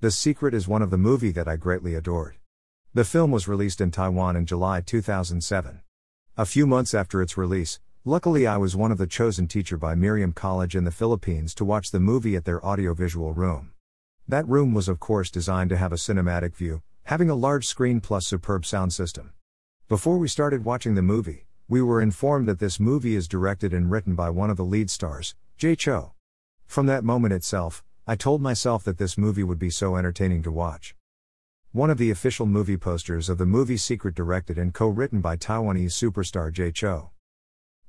The Secret is one of the movie that I greatly adored. The film was released in Taiwan in July 2007. A few months after its release, luckily I was one of the chosen teacher by Miriam College in the Philippines to watch the movie at their audiovisual room. That room was of course designed to have a cinematic view, having a large screen plus superb sound system. Before we started watching the movie, we were informed that this movie is directed and written by one of the lead stars, Jay Chou. From that moment itself, I told myself that this movie would be so entertaining to watch. One of the official movie posters of the movie Secret directed and co-written by Taiwanese superstar Jay Chou.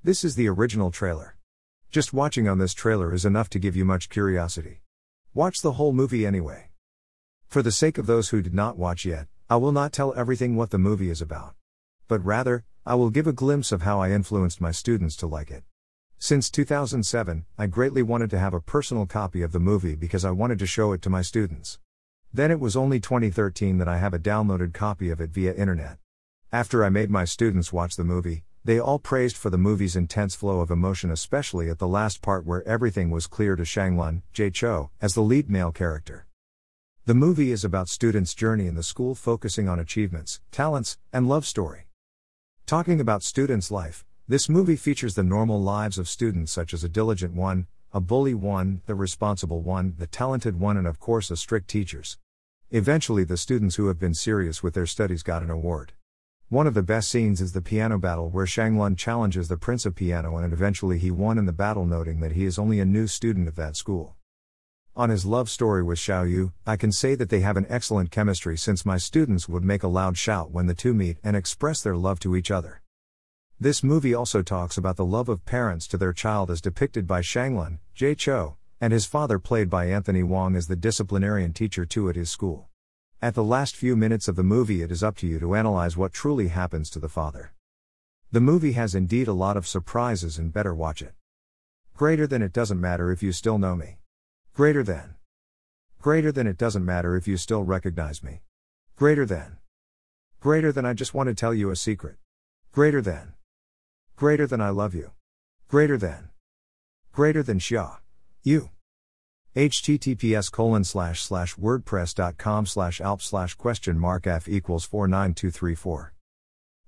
This is the original trailer. Just watching on this trailer is enough to give you much curiosity. Watch the whole movie anyway. For the sake of those who did not watch yet, I will not tell everything what the movie is about. But rather, I will give a glimpse of how I influenced my students to like it. Since 2007, I greatly wanted to have a personal copy of the movie because I wanted to show it to my students. Then it was only 2013 that I have a downloaded copy of it via internet. After I made my students watch the movie, they all praised for the movie's intense flow of emotion, especially at the last part where everything was clear to Shanglun, Jay Chou, as the lead male character. The movie is about students' journey in the school focusing on achievements, talents, and love story. Talking about students' life, this movie features the normal lives of students such as a diligent one, a bully one, the responsible one, the talented one, and of course, a strict teachers. Eventually, the students who have been serious with their studies got an award. One of the best scenes is the piano battle where Shang Shanglun challenges the Prince of Piano and eventually he won in the battle, noting that he is only a new student of that school. On his love story with Xiao Yu, I can say that they have an excellent chemistry since my students would make a loud shout when the two meet and express their love to each other. This movie also talks about the love of parents to their child as depicted by Shanglun, Jay Chou, and his father played by Anthony Wong as the disciplinarian teacher too at his school. At the last few minutes of the movie it is up to you to analyze what truly happens to the father. The movie has indeed a lot of surprises and better watch it. Greater than it doesn't matter if you still know me. Greater than. Greater than it doesn't matter if you still recognize me. Greater than. Greater than I just want to tell you a secret. Greater than. Greater than I love you. Greater than. Greater than Xia. You. https colon slash slash wordpress.com slash alp slash question mark f equals 49234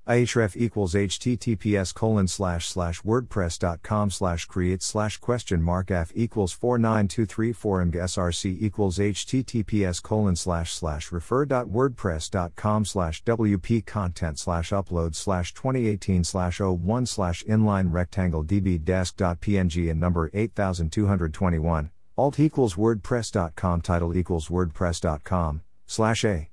ahref equals https colon slash slash wordpress.com slash create slash question mark f equals 49234 src equals https colon slash slash refer dot wordpress.com slash wp content slash upload slash 2018 slash 01 slash inline rectangle db desk dot png and number 8221 alt equals wordpress.com title equals wordpress.com slash a